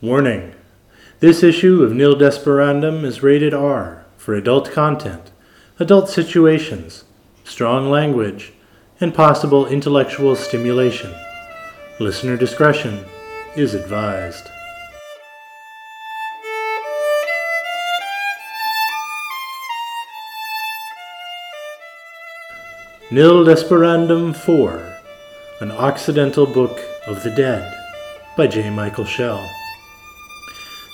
Warning This issue of Nil Desperandum is rated R for adult content, adult situations, strong language, and possible intellectual stimulation. Listener discretion is advised. Nil Desperandum 4 An Occidental Book of the Dead by J. Michael Shell.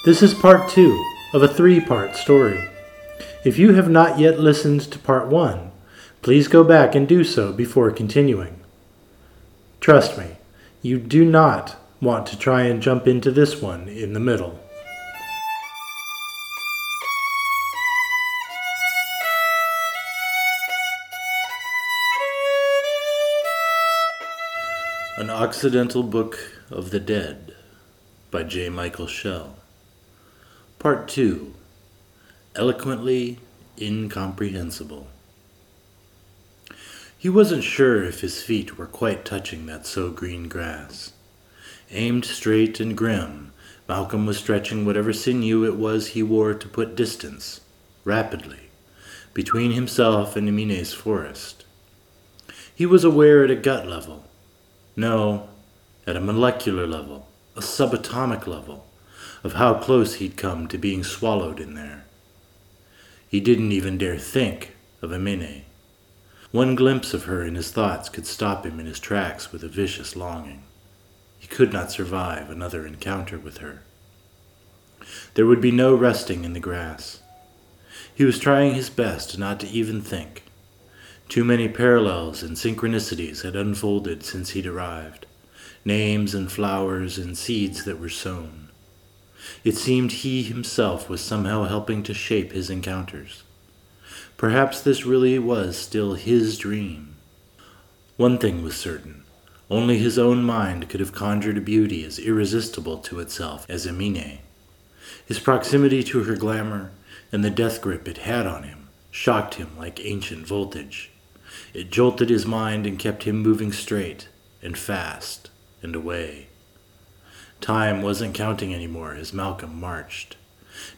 This is part two of a three part story. If you have not yet listened to part one, please go back and do so before continuing. Trust me, you do not want to try and jump into this one in the middle. An Occidental Book of the Dead by J. Michael Shell. Part 2 Eloquently Incomprehensible. He wasn't sure if his feet were quite touching that so green grass. Aimed straight and grim, Malcolm was stretching whatever sinew it was he wore to put distance, rapidly, between himself and Aminae's forest. He was aware at a gut level no, at a molecular level, a subatomic level, of how close he'd come to being swallowed in there. He didn't even dare think of Aminae. One glimpse of her in his thoughts could stop him in his tracks with a vicious longing. He could not survive another encounter with her. There would be no resting in the grass. He was trying his best not to even think. Too many parallels and synchronicities had unfolded since he'd arrived, names and flowers and seeds that were sown. It seemed he himself was somehow helping to shape his encounters. Perhaps this really was still his dream. One thing was certain. Only his own mind could have conjured a beauty as irresistible to itself as Aminae. His proximity to her glamour and the death grip it had on him shocked him like ancient voltage. It jolted his mind and kept him moving straight and fast and away. Time wasn't counting anymore as Malcolm marched.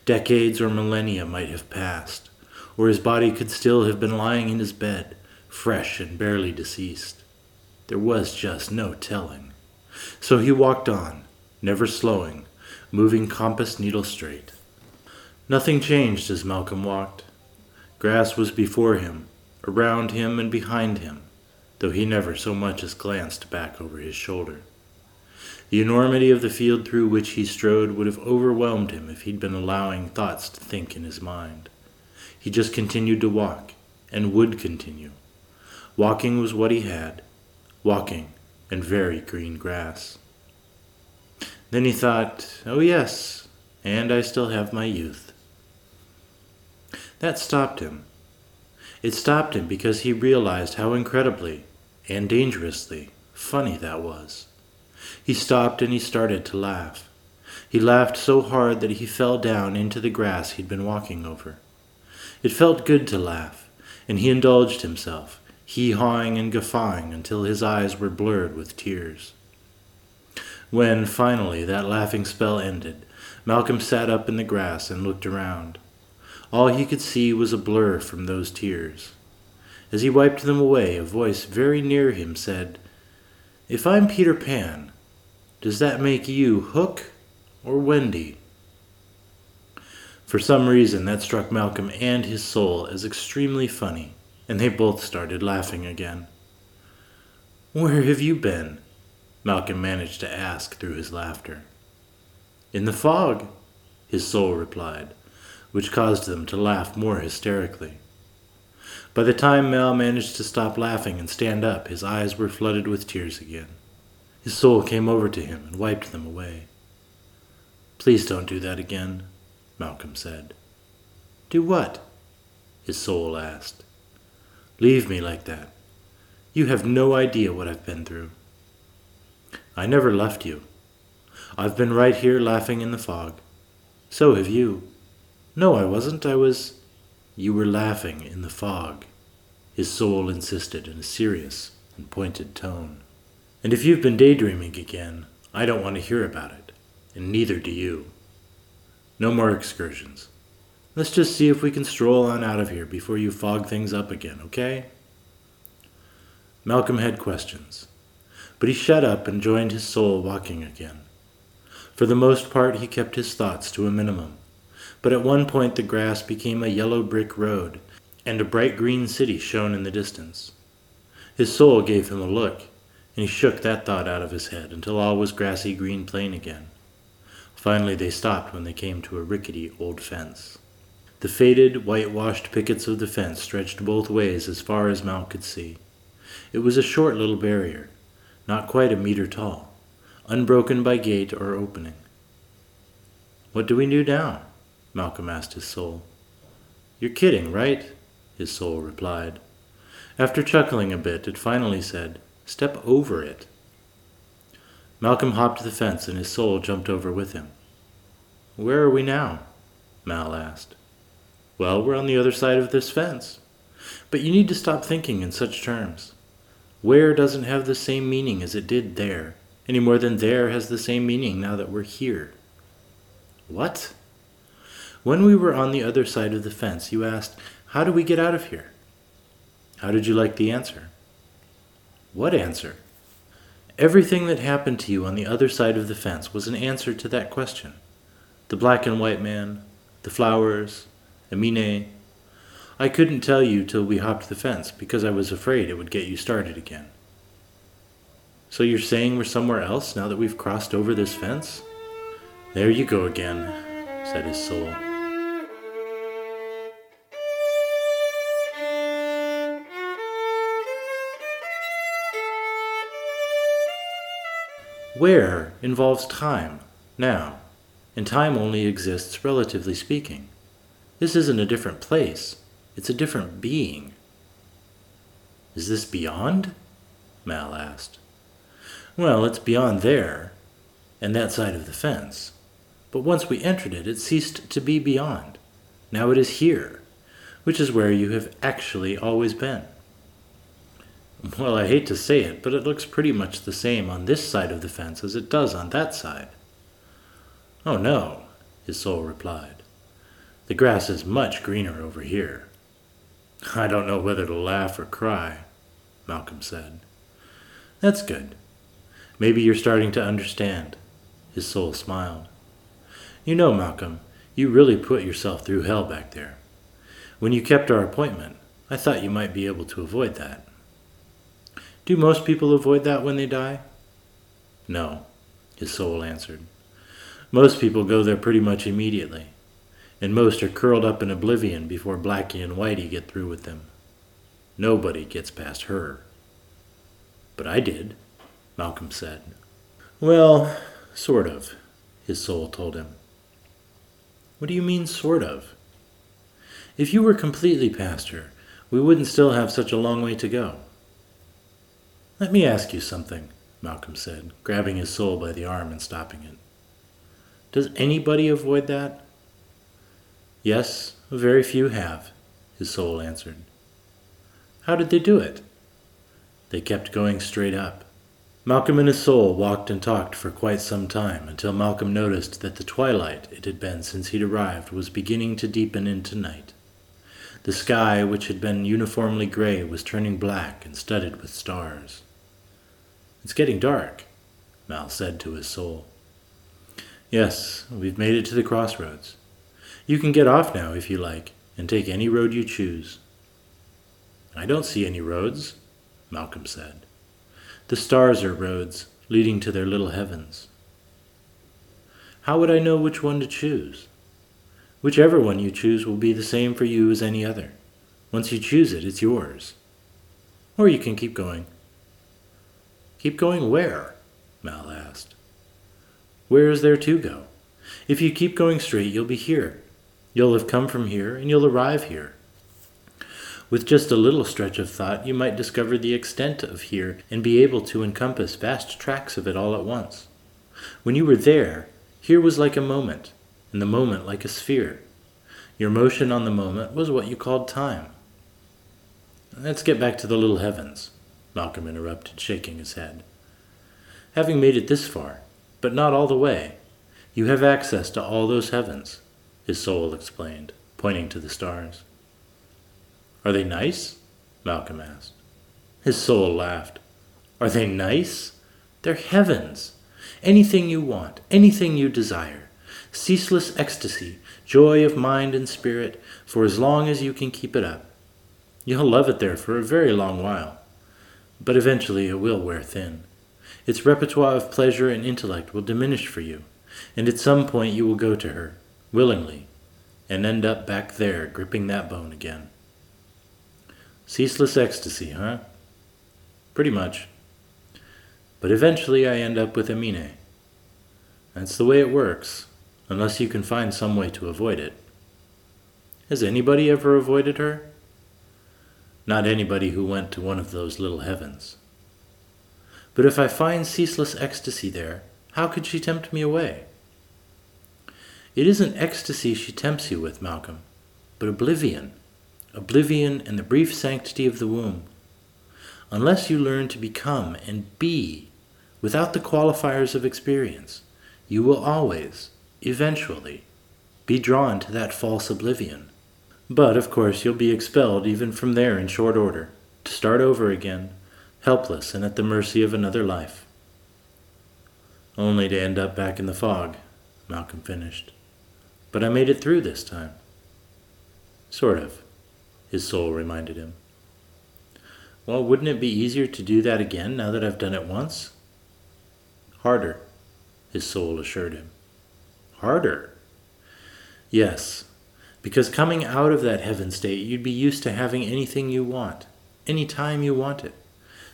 Decades or millennia might have passed, or his body could still have been lying in his bed, fresh and barely deceased. There was just no telling. So he walked on, never slowing, moving compass needle straight. Nothing changed as Malcolm walked. Grass was before him, around him and behind him, though he never so much as glanced back over his shoulder. The enormity of the field through which he strode would have overwhelmed him if he'd been allowing thoughts to think in his mind. He just continued to walk, and would continue. Walking was what he had, walking and very green grass. Then he thought, oh yes, and I still have my youth. That stopped him it stopped him because he realized how incredibly and dangerously funny that was. He stopped and he started to laugh. He laughed so hard that he fell down into the grass he'd been walking over. It felt good to laugh, and he indulged himself, hee hawing and guffawing until his eyes were blurred with tears. When, finally, that laughing spell ended, Malcolm sat up in the grass and looked around. All he could see was a blur from those tears. As he wiped them away, a voice very near him said, If I'm Peter Pan, does that make you Hook or Wendy? For some reason, that struck Malcolm and his soul as extremely funny, and they both started laughing again. Where have you been? Malcolm managed to ask through his laughter. In the fog, his soul replied which caused them to laugh more hysterically. By the time Mal managed to stop laughing and stand up, his eyes were flooded with tears again. His soul came over to him and wiped them away. Please don't do that again, Malcolm said. Do what? His soul asked. Leave me like that. You have no idea what I've been through. I never left you. I've been right here laughing in the fog. So have you. No, I wasn't. I was. You were laughing in the fog, his soul insisted in a serious and pointed tone. And if you've been daydreaming again, I don't want to hear about it. and neither do you. No more excursions. Let's just see if we can stroll on out of here before you fog things up again, okay? Malcolm had questions, but he shut up and joined his soul walking again. For the most part, he kept his thoughts to a minimum, but at one point the grass became a yellow brick road, and a bright green city shone in the distance. His soul gave him a look, and he shook that thought out of his head until all was grassy green plain again. Finally, they stopped when they came to a rickety old fence. The faded, whitewashed pickets of the fence stretched both ways as far as Mal could see. It was a short little barrier, not quite a meter tall, unbroken by gate or opening. What do we do now? Malcolm asked his soul. You're kidding, right? His soul replied. After chuckling a bit, it finally said, Step over it. Malcolm hopped the fence and his soul jumped over with him. Where are we now? Mal asked. Well, we're on the other side of this fence. But you need to stop thinking in such terms. Where doesn't have the same meaning as it did there, any more than there has the same meaning now that we're here. What? When we were on the other side of the fence, you asked, How do we get out of here? How did you like the answer? What answer? Everything that happened to you on the other side of the fence was an answer to that question. The black and white man, the flowers, Aminae. I couldn't tell you till we hopped the fence because I was afraid it would get you started again. So you're saying we're somewhere else now that we've crossed over this fence? There you go again, said his soul. Where involves time, now, and time only exists relatively speaking. This isn't a different place, it's a different being. Is this beyond? Mal asked. Well, it's beyond there, and that side of the fence. But once we entered it, it ceased to be beyond. Now it is here, which is where you have actually always been. Well, I hate to say it, but it looks pretty much the same on this side of the fence as it does on that side. Oh, no, his soul replied. The grass is much greener over here. I don't know whether to laugh or cry, Malcolm said. That's good. Maybe you're starting to understand. His soul smiled. You know, Malcolm, you really put yourself through hell back there. When you kept our appointment, I thought you might be able to avoid that. Do most people avoid that when they die? No, his soul answered. Most people go there pretty much immediately and most are curled up in oblivion before Blackie and Whitey get through with them. Nobody gets past her. But I did, Malcolm said. Well, sort of, his soul told him. What do you mean, sort of? If you were completely past her, we wouldn't still have such a long way to go. Let me ask you something, Malcolm said, grabbing his soul by the arm and stopping it. Does anybody avoid that? Yes, very few have, his soul answered. How did they do it? They kept going straight up. Malcolm and his soul walked and talked for quite some time until Malcolm noticed that the twilight it had been since he'd arrived was beginning to deepen into night. The sky, which had been uniformly gray, was turning black and studded with stars. It's getting dark, Mal said to his soul. Yes, we've made it to the crossroads. You can get off now if you like, and take any road you choose. I don't see any roads, Malcolm said. The stars are roads leading to their little heavens. How would I know which one to choose? Whichever one you choose will be the same for you as any other. Once you choose it, it's yours. Or you can keep going. Keep going where? Mal asked. Where is there to go? If you keep going straight, you'll be here. You'll have come from here, and you'll arrive here. With just a little stretch of thought, you might discover the extent of here and be able to encompass vast tracts of it all at once. When you were there, here was like a moment, and the moment like a sphere. Your motion on the moment was what you called time. Let's get back to the little heavens, Malcolm interrupted, shaking his head. Having made it this far, but not all the way, You have access to all those heavens, his soul explained, pointing to the stars. Are they nice? Malcolm asked. His soul laughed. Are they nice? They're heavens. Anything you want, anything you desire. Ceaseless ecstasy, joy of mind and spirit, for as long as you can keep it up. You'll love it there for a very long while, but eventually it will wear thin. Its repertoire of pleasure and intellect will diminish for you, and at some point you will go to her, willingly, and end up back there gripping that bone again. Ceaseless ecstasy, huh? Pretty much. But eventually I end up with Aminae. That's the way it works, unless you can find some way to avoid it. Has anybody ever avoided her? Not anybody who went to one of those little heavens. But if I find ceaseless ecstasy there, how could she tempt me away? It isn't ecstasy she tempts you with, Malcolm, but oblivion. Oblivion and the brief sanctity of the womb. Unless you learn to become and be without the qualifiers of experience, you will always, eventually, be drawn to that false oblivion. But, of course, you'll be expelled even from there in short order, to start over again, helpless and at the mercy of another life. Only to end up back in the fog, Malcolm finished. But I made it through this time. Sort of, his soul reminded him. Well, wouldn't it be easier to do that again now that I've done it once? Harder, his soul assured him. Harder? Yes, because coming out of that heaven state, you'd be used to having anything you want, any time you want it.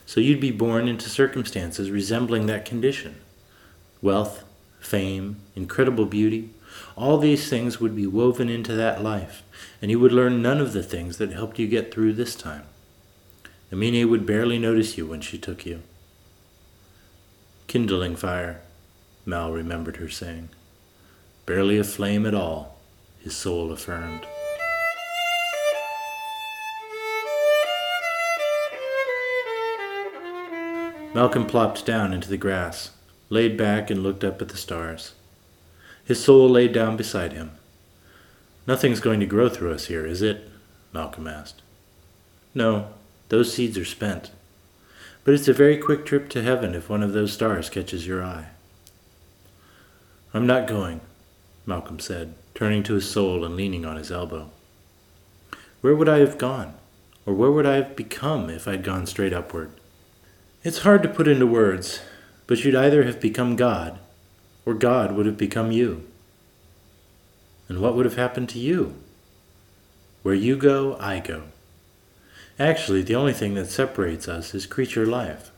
So you'd be born into circumstances resembling that condition. Wealth, fame, incredible beauty, all these things would be woven into that life, and you would learn none of the things that helped you get through this time. Aminae would barely notice you when she took you. Kindling fire, Mal remembered her saying. Barely a flame at all his soul affirmed. Malcolm plopped down into the grass, laid back, and looked up at the stars. His soul laid down beside him. Nothing's going to grow through us here, is it? Malcolm asked. No, those seeds are spent. But it's a very quick trip to heaven if one of those stars catches your eye. I'm not going, Malcolm said, turning to his soul and leaning on his elbow. Where would I have gone? Or where would I have become if I'd gone straight upward? It's hard to put into words, but you'd either have become God, or God would have become you. And what would have happened to you? Where you go, I go. Actually, the only thing that separates us is creature life.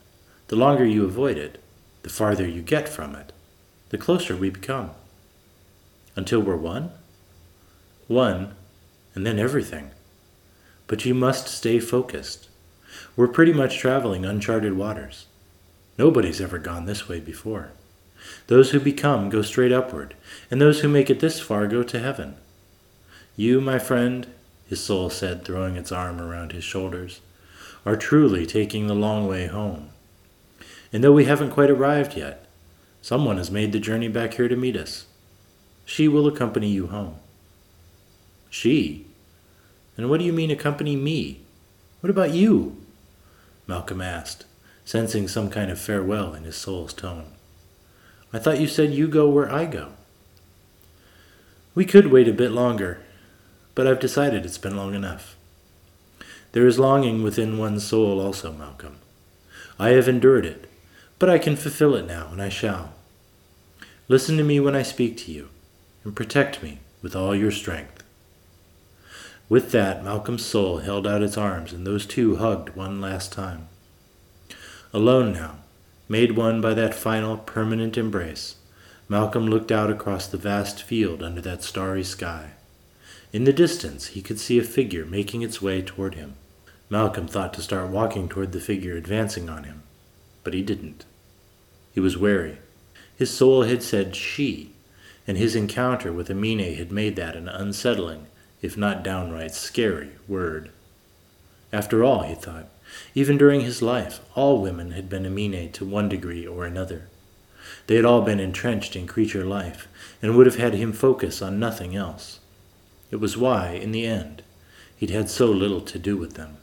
The longer you avoid it, the farther you get from it, the closer we become until we're one? One, and then everything. But you must stay focused. We're pretty much traveling uncharted waters. Nobody's ever gone this way before. Those who become go straight upward, and those who make it this far go to heaven. You, my friend, his soul said, throwing its arm around his shoulders, are truly taking the long way home. And though we haven't quite arrived yet, someone has made the journey back here to meet us. She will accompany you home. She? And what do you mean accompany me? What about you? Malcolm asked, sensing some kind of farewell in his soul's tone. I thought you said you go where I go. We could wait a bit longer, but I've decided it's been long enough. There is longing within one's soul also, Malcolm. I have endured it, but I can fulfill it now, and I shall. Listen to me when I speak to you and protect me with all your strength. With that, Malcolm's soul held out its arms, and those two hugged one last time. Alone now, made one by that final, permanent embrace, Malcolm looked out across the vast field under that starry sky. In the distance, he could see a figure making its way toward him. Malcolm thought to start walking toward the figure advancing on him, but he didn't. He was wary. His soul had said she, and his encounter with Aminae had made that an unsettling, if not downright scary, word. After all, he thought, even during his life, all women had been Aminae to one degree or another. They had all been entrenched in creature life, and would have had him focus on nothing else. It was why, in the end, he'd had so little to do with them.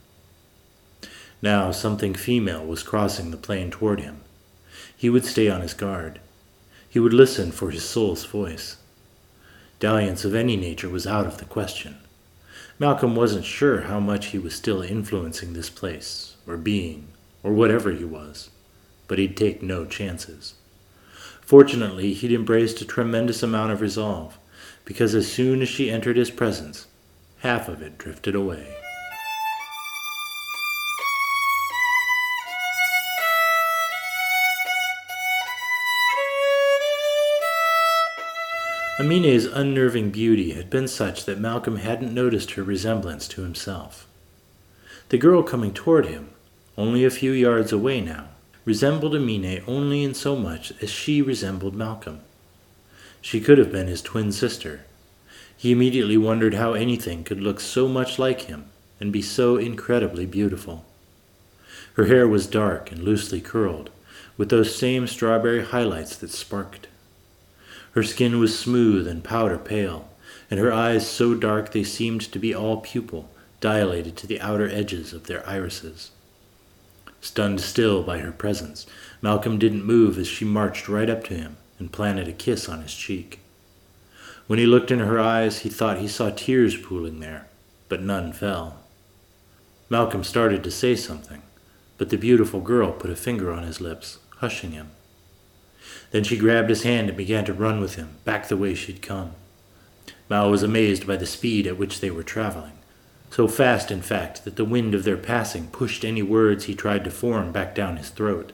Now something female was crossing the plain toward him. He would stay on his guard. He would listen for his soul's voice. Dalliance of any nature was out of the question. Malcolm wasn't sure how much he was still influencing this place, or being, or whatever he was, but he'd take no chances. Fortunately, he'd embraced a tremendous amount of resolve, because as soon as she entered his presence, half of it drifted away. Aminae's unnerving beauty had been such that Malcolm hadn't noticed her resemblance to himself. The girl coming toward him, only a few yards away now, resembled Aminae only in so much as she resembled Malcolm. She could have been his twin sister. He immediately wondered how anything could look so much like him and be so incredibly beautiful. Her hair was dark and loosely curled, with those same strawberry highlights that sparked. Her skin was smooth and powder pale, and her eyes so dark they seemed to be all pupil, dilated to the outer edges of their irises. Stunned still by her presence, Malcolm didn't move as she marched right up to him and planted a kiss on his cheek. When he looked in her eyes, he thought he saw tears pooling there, but none fell. Malcolm started to say something, but the beautiful girl put a finger on his lips, hushing him. Then she grabbed his hand and began to run with him, back the way she'd come. Mal was amazed by the speed at which they were traveling. So fast, in fact, that the wind of their passing pushed any words he tried to form back down his throat.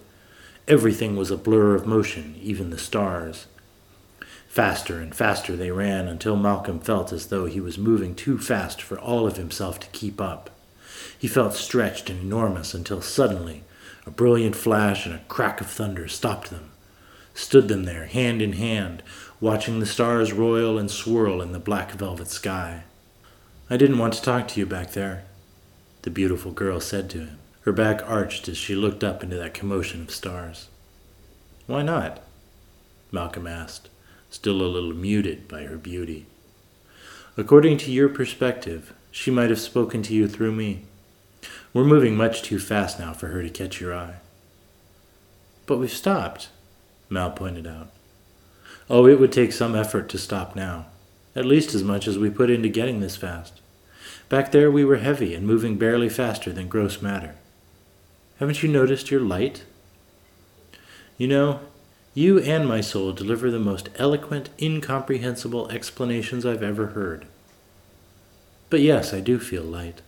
Everything was a blur of motion, even the stars. Faster and faster they ran until Malcolm felt as though he was moving too fast for all of himself to keep up. He felt stretched and enormous until suddenly a brilliant flash and a crack of thunder stopped them stood them there, hand in hand, watching the stars roil and swirl in the black velvet sky. I didn't want to talk to you back there, the beautiful girl said to him, her back arched as she looked up into that commotion of stars. Why not? Malcolm asked, still a little muted by her beauty. According to your perspective, she might have spoken to you through me. We're moving much too fast now for her to catch your eye. But we've stopped, Mal pointed out. Oh, it would take some effort to stop now, at least as much as we put into getting this fast. Back there we were heavy and moving barely faster than gross matter. Haven't you noticed your light? You know, you and my soul deliver the most eloquent, incomprehensible explanations I've ever heard. But yes, I do feel light.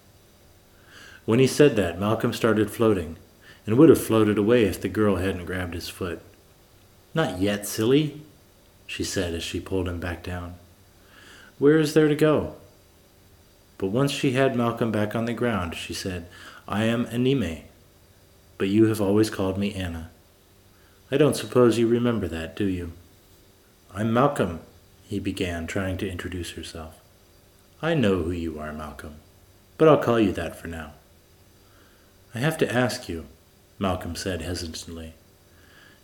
When he said that, Malcolm started floating, and would have floated away if the girl hadn't grabbed his foot. Not yet, silly, she said as she pulled him back down. Where is there to go? But once she had Malcolm back on the ground, she said, I am Anima, but you have always called me Anna. I don't suppose you remember that, do you? I'm Malcolm, he began, trying to introduce herself. I know who you are, Malcolm, but I'll call you that for now. I have to ask you, Malcolm said hesitantly.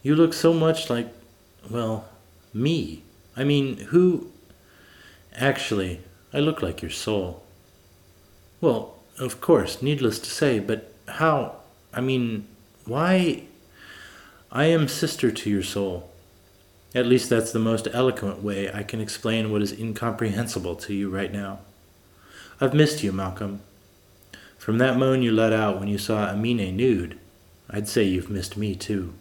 You look so much like, well, me. I mean, who. Actually, I look like your soul. Well, of course, needless to say, but how. I mean, why. I am sister to your soul. At least that's the most eloquent way I can explain what is incomprehensible to you right now. I've missed you, Malcolm. From that moan you let out when you saw Aminae nude, I'd say you've missed me too.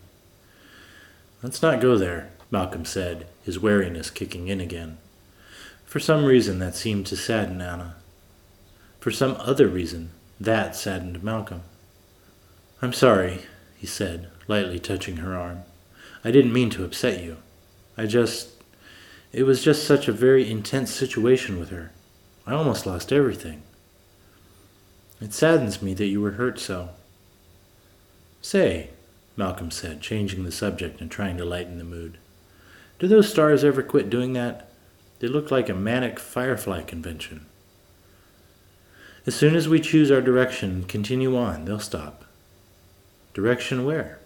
Let's not go there, Malcolm said, his wariness kicking in again. For some reason that seemed to sadden Anna. For some other reason, that saddened Malcolm. I'm sorry, he said, lightly touching her arm. I didn't mean to upset you. I just. It was just such a very intense situation with her. I almost lost everything. It saddens me that you were hurt so. Say, Malcolm said, changing the subject and trying to lighten the mood. Do those stars ever quit doing that? They look like a manic firefly convention. As soon as we choose our direction and continue on, they'll stop. Direction where?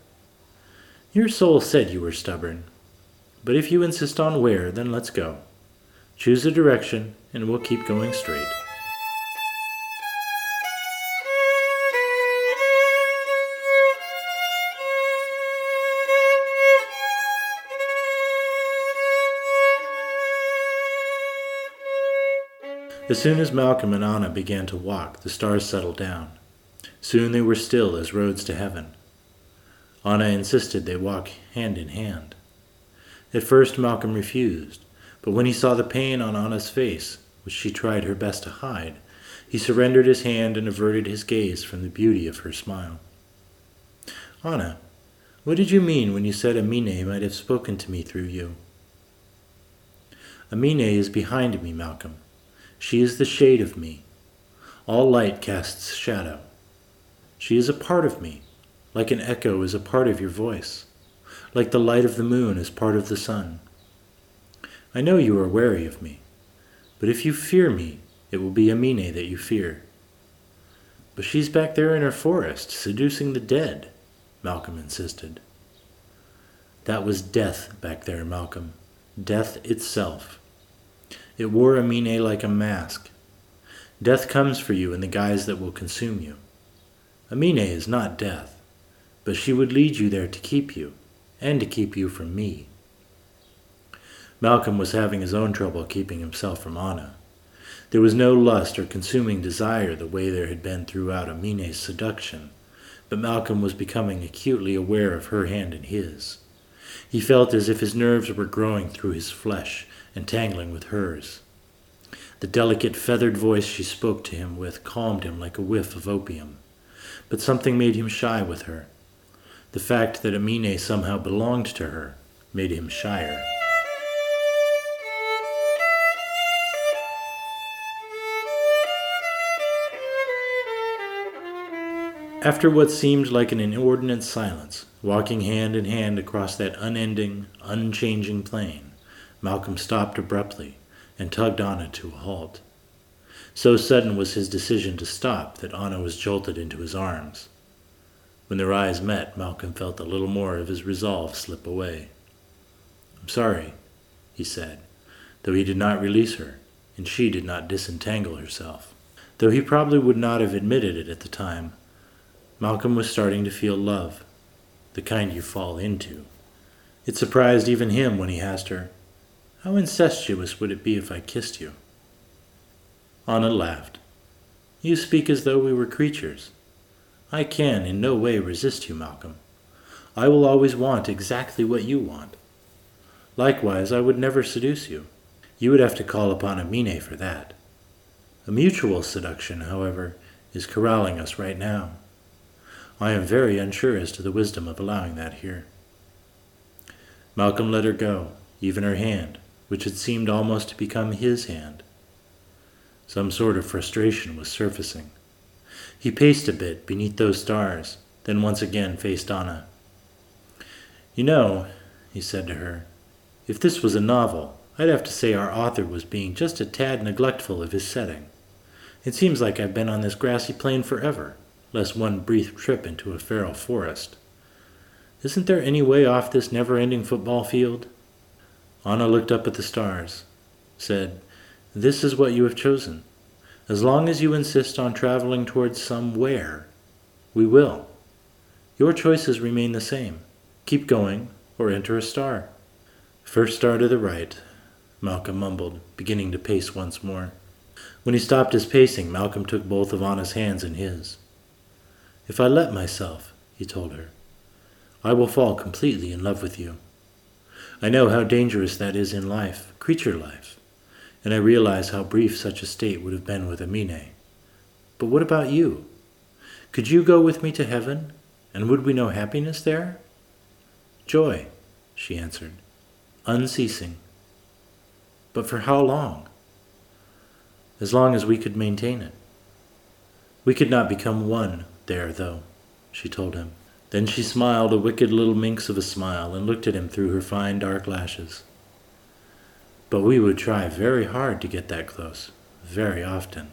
Your soul said you were stubborn. But if you insist on where, then let's go. Choose a direction, and we'll keep going straight. As soon as Malcolm and Anna began to walk, the stars settled down. Soon they were still as roads to heaven. Anna insisted they walk hand in hand. At first Malcolm refused, but when he saw the pain on Anna's face, which she tried her best to hide, he surrendered his hand and averted his gaze from the beauty of her smile. Anna, what did you mean when you said Aminae might have spoken to me through you? Aminae is behind me, Malcolm. She is the shade of me. All light casts shadow. She is a part of me, like an echo is a part of your voice, like the light of the moon is part of the sun. I know you are wary of me, but if you fear me, it will be Aminae that you fear. But she's back there in her forest, seducing the dead, Malcolm insisted. That was death back there, Malcolm. Death itself. It wore Aminae like a mask. Death comes for you in the guise that will consume you. Aminae is not death, but she would lead you there to keep you, and to keep you from me. Malcolm was having his own trouble keeping himself from Anna. There was no lust or consuming desire the way there had been throughout Aminae's seduction, but Malcolm was becoming acutely aware of her hand in his. He felt as if his nerves were growing through his flesh entangling with hers. The delicate feathered voice she spoke to him with calmed him like a whiff of opium. But something made him shy with her. The fact that Aminae somehow belonged to her made him shyer. After what seemed like an inordinate silence, walking hand in hand across that unending, unchanging plain, Malcolm stopped abruptly and tugged Anna to a halt. So sudden was his decision to stop that Anna was jolted into his arms. When their eyes met, Malcolm felt a little more of his resolve slip away. I'm sorry, he said, though he did not release her, and she did not disentangle herself. Though he probably would not have admitted it at the time, Malcolm was starting to feel love, the kind you fall into. It surprised even him when he asked her, how incestuous would it be if I kissed you? Anna laughed. You speak as though we were creatures. I can in no way resist you, Malcolm. I will always want exactly what you want. Likewise, I would never seduce you. You would have to call upon Aminae for that. A mutual seduction, however, is corralling us right now. I am very unsure as to the wisdom of allowing that here. Malcolm let her go, even her hand, which had seemed almost to become his hand. Some sort of frustration was surfacing. He paced a bit beneath those stars, then once again faced Anna. You know, he said to her, if this was a novel, I'd have to say our author was being just a tad neglectful of his setting. It seems like I've been on this grassy plain forever, less one brief trip into a feral forest. Isn't there any way off this never ending football field? Anna looked up at the stars, said, This is what you have chosen. As long as you insist on traveling towards somewhere, we will. Your choices remain the same. Keep going, or enter a star. First star to the right, Malcolm mumbled, beginning to pace once more. When he stopped his pacing, Malcolm took both of Anna's hands in his. If I let myself, he told her, I will fall completely in love with you. I know how dangerous that is in life, creature life, and I realize how brief such a state would have been with Aminae. But what about you? Could you go with me to heaven, and would we know happiness there? Joy, she answered, unceasing. But for how long? As long as we could maintain it. We could not become one there, though, she told him. Then she smiled a wicked little minx of a smile and looked at him through her fine dark lashes. But we would try very hard to get that close, very often.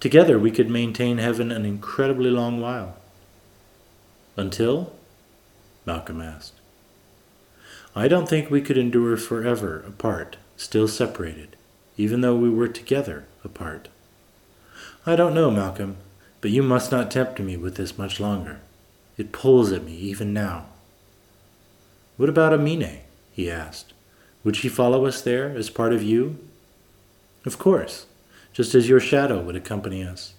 Together we could maintain heaven an incredibly long while. Until? Malcolm asked. I don't think we could endure forever apart, still separated, even though we were together apart. I don't know, Malcolm, but you must not tempt me with this much longer. It pulls at me even now. What about Aminae? he asked. Would she follow us there as part of you? Of course, just as your shadow would accompany us.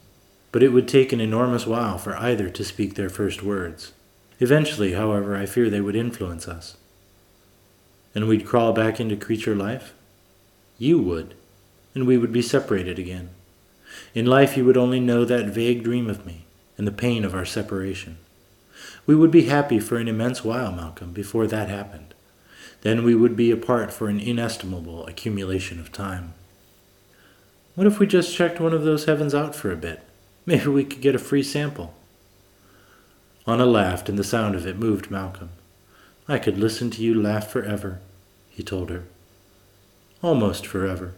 But it would take an enormous while for either to speak their first words. Eventually, however, I fear they would influence us. And we'd crawl back into creature life? You would, and we would be separated again. In life, you would only know that vague dream of me and the pain of our separation. We would be happy for an immense while, Malcolm, before that happened. Then we would be apart for an inestimable accumulation of time. What if we just checked one of those heavens out for a bit? Maybe we could get a free sample. Anna laughed, and the sound of it moved Malcolm. I could listen to you laugh forever, he told her. Almost forever,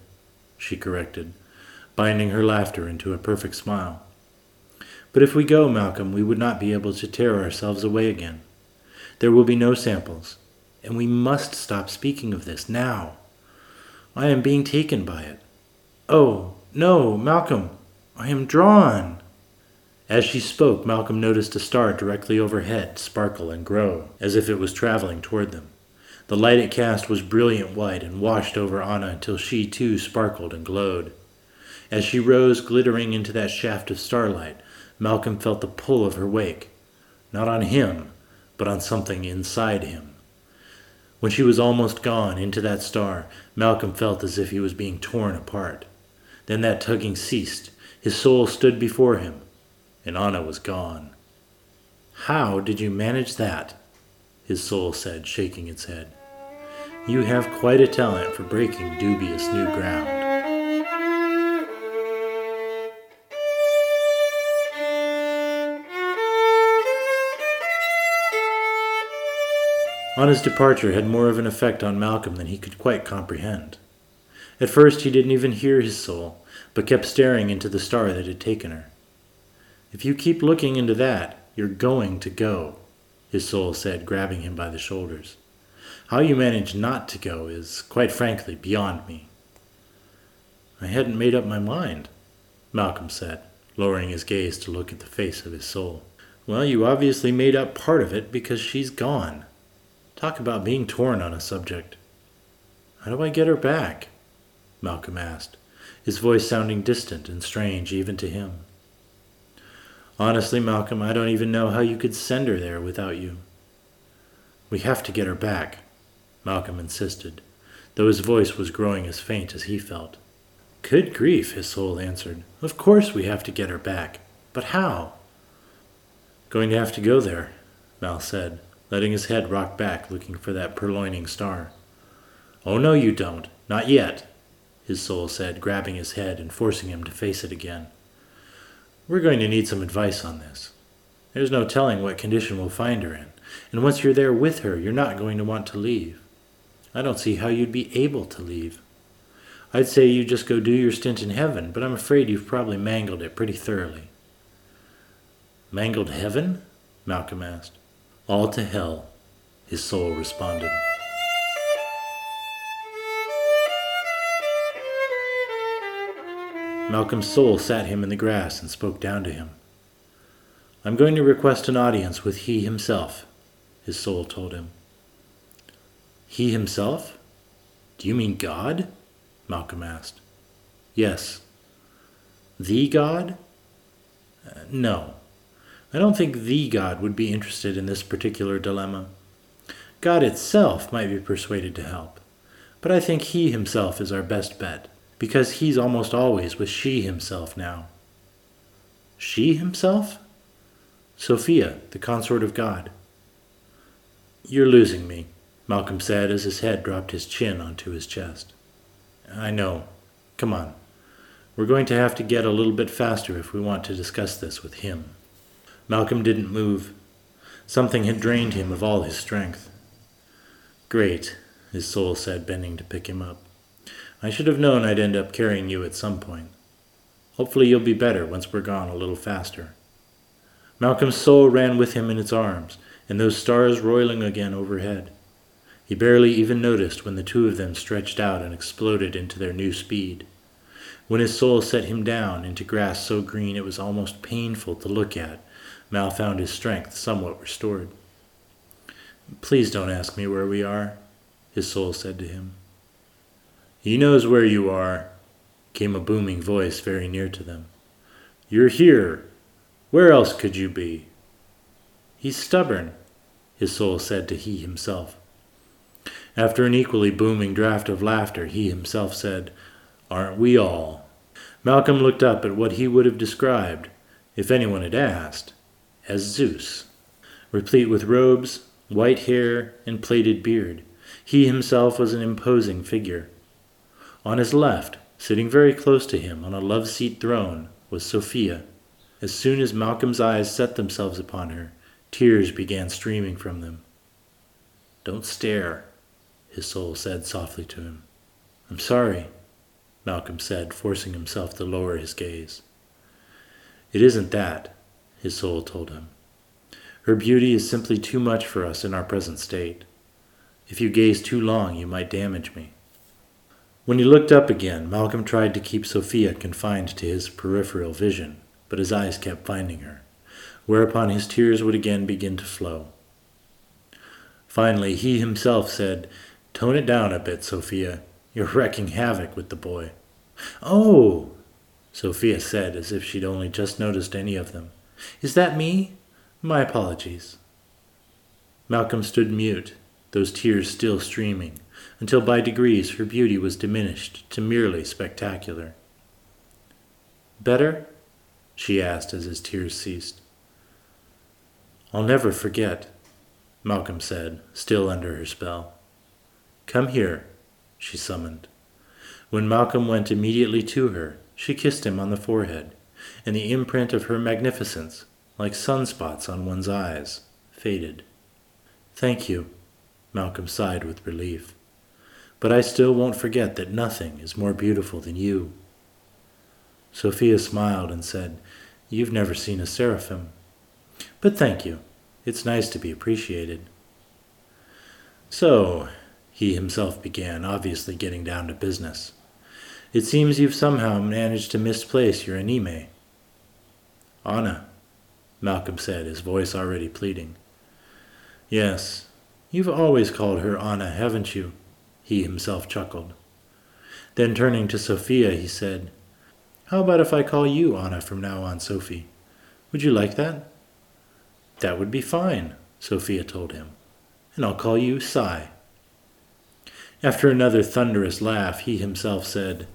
she corrected, binding her laughter into a perfect smile. But if we go, Malcolm, we would not be able to tear ourselves away again. There will be no samples, and we must stop speaking of this now. I am being taken by it. Oh, no, Malcolm, I am drawn. As she spoke, Malcolm noticed a star directly overhead sparkle and grow, as if it was traveling toward them. The light it cast was brilliant white and washed over Anna until she too sparkled and glowed. As she rose glittering into that shaft of starlight, Malcolm felt the pull of her wake, not on him, but on something inside him. When she was almost gone into that star, Malcolm felt as if he was being torn apart. Then that tugging ceased. His soul stood before him, and Anna was gone. How did you manage that? His soul said, shaking its head. You have quite a talent for breaking dubious new ground. Anna's departure had more of an effect on Malcolm than he could quite comprehend. At first he didn't even hear his soul, but kept staring into the star that had taken her. If you keep looking into that, you're going to go, his soul said, grabbing him by the shoulders. How you manage not to go is, quite frankly, beyond me. I hadn't made up my mind, Malcolm said, lowering his gaze to look at the face of his soul. Well, you obviously made up part of it because she's gone. Talk about being torn on a subject. How do I get her back? Malcolm asked, his voice sounding distant and strange even to him. Honestly, Malcolm, I don't even know how you could send her there without you. We have to get her back, Malcolm insisted, though his voice was growing as faint as he felt. Good grief, his soul answered. Of course we have to get her back. But how? Going to have to go there, Mal said, letting his head rock back, looking for that purloining star. Oh, no, you don't. Not yet, his soul said, grabbing his head and forcing him to face it again. We're going to need some advice on this. There's no telling what condition we'll find her in, and once you're there with her, you're not going to want to leave. I don't see how you'd be able to leave. I'd say you just go do your stint in heaven, but I'm afraid you've probably mangled it pretty thoroughly. Mangled heaven? Malcolm asked. All to hell, his soul responded. Malcolm's soul sat him in the grass and spoke down to him. I'm going to request an audience with he himself, his soul told him. He himself? Do you mean God? Malcolm asked. Yes. The God? Uh, no. I don't think the God would be interested in this particular dilemma. God itself might be persuaded to help, but I think he himself is our best bet, because he's almost always with she himself now. She himself? Sophia, the consort of God. You're losing me, Malcolm said as his head dropped his chin onto his chest. I know. Come on. We're going to have to get a little bit faster if we want to discuss this with him. Malcolm didn't move. Something had drained him of all his strength. Great, his soul said, bending to pick him up. I should have known I'd end up carrying you at some point. Hopefully you'll be better once we're gone a little faster. Malcolm's soul ran with him in its arms, and those stars roiling again overhead. He barely even noticed when the two of them stretched out and exploded into their new speed. When his soul set him down into grass so green it was almost painful to look at, Mal found his strength somewhat restored. Please don't ask me where we are, his soul said to him. He knows where you are, came a booming voice very near to them. You're here. Where else could you be? He's stubborn, his soul said to he himself. After an equally booming draft of laughter, he himself said, Aren't we all? Malcolm looked up at what he would have described, if anyone had asked, as Zeus, replete with robes, white hair, and plaited beard. He himself was an imposing figure. On his left, sitting very close to him on a love seat throne, was Sophia. As soon as Malcolm's eyes set themselves upon her, tears began streaming from them. Don't stare, his soul said softly to him. I'm sorry, Malcolm said, forcing himself to lower his gaze. It isn't that, his soul told him. Her beauty is simply too much for us in our present state. If you gaze too long, you might damage me. When he looked up again, Malcolm tried to keep Sophia confined to his peripheral vision, but his eyes kept finding her, whereupon his tears would again begin to flow. Finally, he himself said, Tone it down a bit, Sophia. You're wrecking havoc with the boy. Oh, Sophia said, as if she'd only just noticed any of them. Is that me? My apologies. Malcolm stood mute, those tears still streaming, until by degrees her beauty was diminished to merely spectacular. Better? she asked as his tears ceased. I'll never forget, Malcolm said, still under her spell. Come here, she summoned. When Malcolm went immediately to her, she kissed him on the forehead, and the imprint of her magnificence, like sunspots on one's eyes, faded. Thank you, Malcolm sighed with relief. But I still won't forget that nothing is more beautiful than you. Sophia smiled and said, You've never seen a seraphim. But thank you. It's nice to be appreciated. So, he himself began, obviously getting down to business. It seems you've somehow managed to misplace your anima. Anna, Malcolm said, his voice already pleading. Yes, you've always called her Anna, haven't you? He himself chuckled. Then turning to Sophia, he said, How about if I call you Anna from now on, Sophie? Would you like that? That would be fine, Sophia told him. And I'll call you Sai. After another thunderous laugh, he himself said,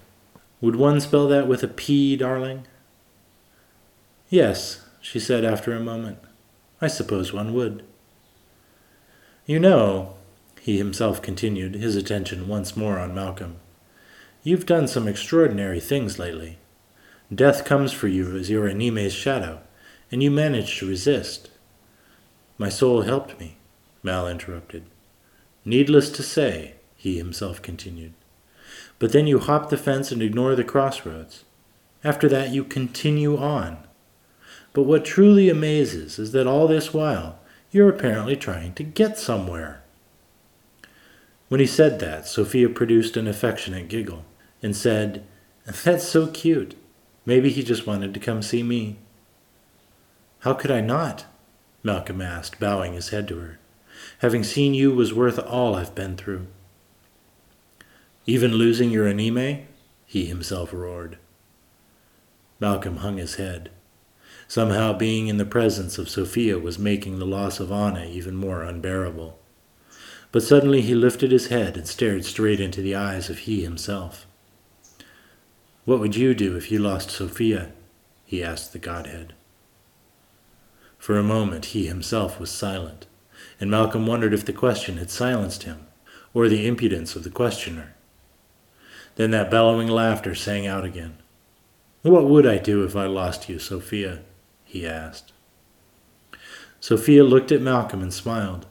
Would one spell that with a P, darling? Yes, she said after a moment. I suppose one would. You know, he himself continued, his attention once more on Malcolm, you've done some extraordinary things lately. Death comes for you as your anima's shadow, and you manage to resist. My soul helped me, Mal interrupted. Needless to say, he himself continued. But then you hop the fence and ignore the crossroads. After that, you continue on. But what truly amazes is that all this while, you're apparently trying to get somewhere. When he said that, Sophia produced an affectionate giggle and said, That's so cute. Maybe he just wanted to come see me. How could I not? Malcolm asked, bowing his head to her. Having seen you was worth all I've been through. Even losing your anima? He himself roared. Malcolm hung his head. Somehow being in the presence of Sophia was making the loss of Anna even more unbearable. But suddenly he lifted his head and stared straight into the eyes of he himself. What would you do if you lost Sophia? he asked the Godhead. For a moment he himself was silent, and Malcolm wondered if the question had silenced him, or the impudence of the questioner. Then that bellowing laughter sang out again. What would I do if I lost you, Sophia? He asked. Sophia looked at Malcolm and smiled.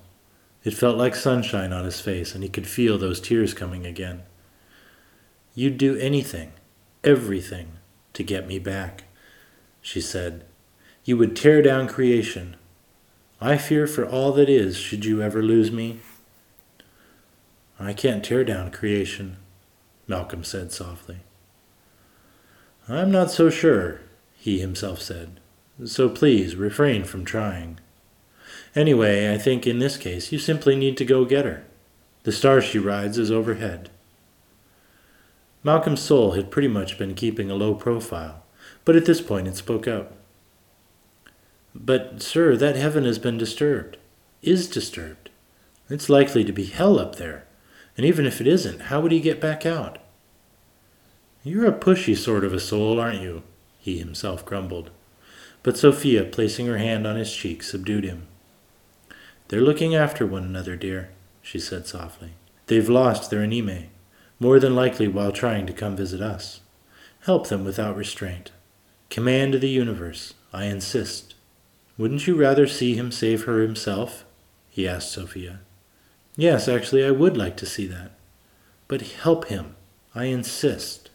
It felt like sunshine on his face, and he could feel those tears coming again. You'd do anything, everything, to get me back, she said. You would tear down creation. I fear for all that is should you ever lose me. I can't tear down creation, Malcolm said softly. I'm not so sure, he himself said, so please refrain from trying. Anyway, I think in this case you simply need to go get her. The star she rides is overhead. Malcolm's soul had pretty much been keeping a low profile, but at this point it spoke up. But, sir, that heaven has been disturbed, is disturbed. It's likely to be hell up there, and even if it isn't, how would he get back out? You're a pushy sort of a soul, aren't you? he himself grumbled. But Sophia, placing her hand on his cheek, subdued him. They're looking after one another, dear, she said softly. They've lost their anima, more than likely while trying to come visit us. Help them without restraint. Command the universe, I insist. Wouldn't you rather see him save her himself? he asked Sophia. Yes, actually, I would like to see that. But help him, I insist.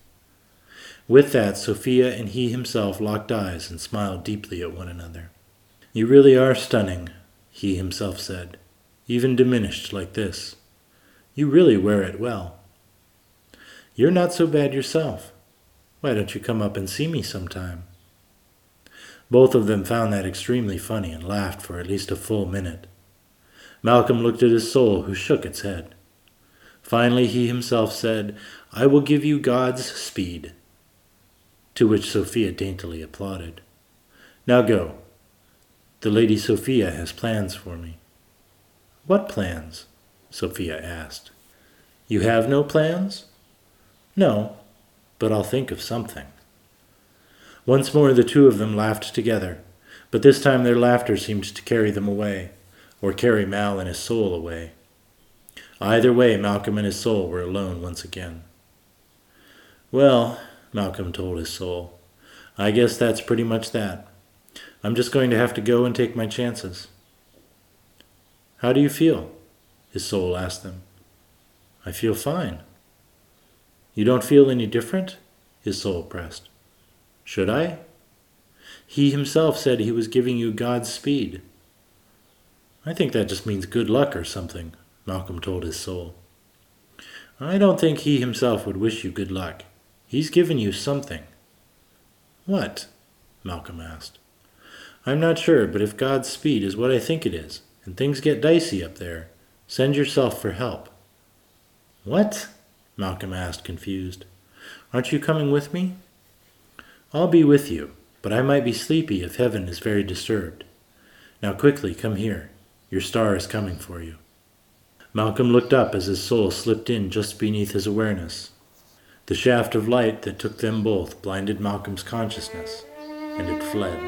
With that, Sophia and he himself locked eyes and smiled deeply at one another. You really are stunning, he himself said, even diminished like this. You really wear it well. You're not so bad yourself. Why don't you come up and see me sometime? Both of them found that extremely funny and laughed for at least a full minute. Malcolm looked at his soul, who shook its head. Finally, he himself said, I will give you God's speed to which Sophia daintily applauded. Now go. The Lady Sophia has plans for me. What plans? Sophia asked. You have no plans? No, but I'll think of something. Once more the two of them laughed together, but this time their laughter seemed to carry them away, or carry Mal and his soul away. Either way, Malcolm and his soul were alone once again. Well, Malcolm told his soul. I guess that's pretty much that. I'm just going to have to go and take my chances. How do you feel? His soul asked them. I feel fine. You don't feel any different? His soul pressed. Should I? He himself said he was giving you God's speed. I think that just means good luck or something, Malcolm told his soul. I don't think he himself would wish you good luck. He's given you something. What? Malcolm asked. I'm not sure, but if God's speed is what I think it is, and things get dicey up there, send yourself for help. What? Malcolm asked, confused. Aren't you coming with me? I'll be with you, but I might be sleepy if heaven is very disturbed. Now quickly, come here. Your star is coming for you. Malcolm looked up as his soul slipped in just beneath his awareness. The shaft of light that took them both blinded Malcolm's consciousness, and it fled.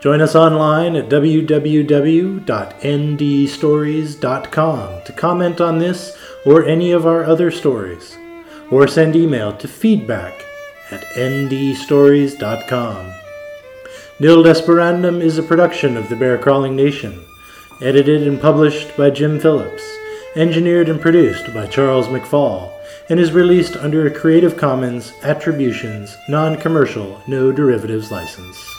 Join us online at www.ndstories.com to comment on this or any of our other stories, or send email to feedback at ndstories.com. Nil Desperandum is a production of the Bear Crawling Nation, edited and published by Jim Phillips, engineered and produced by Charles McFall, and is released under a Creative Commons Attributions Non Commercial No Derivatives license.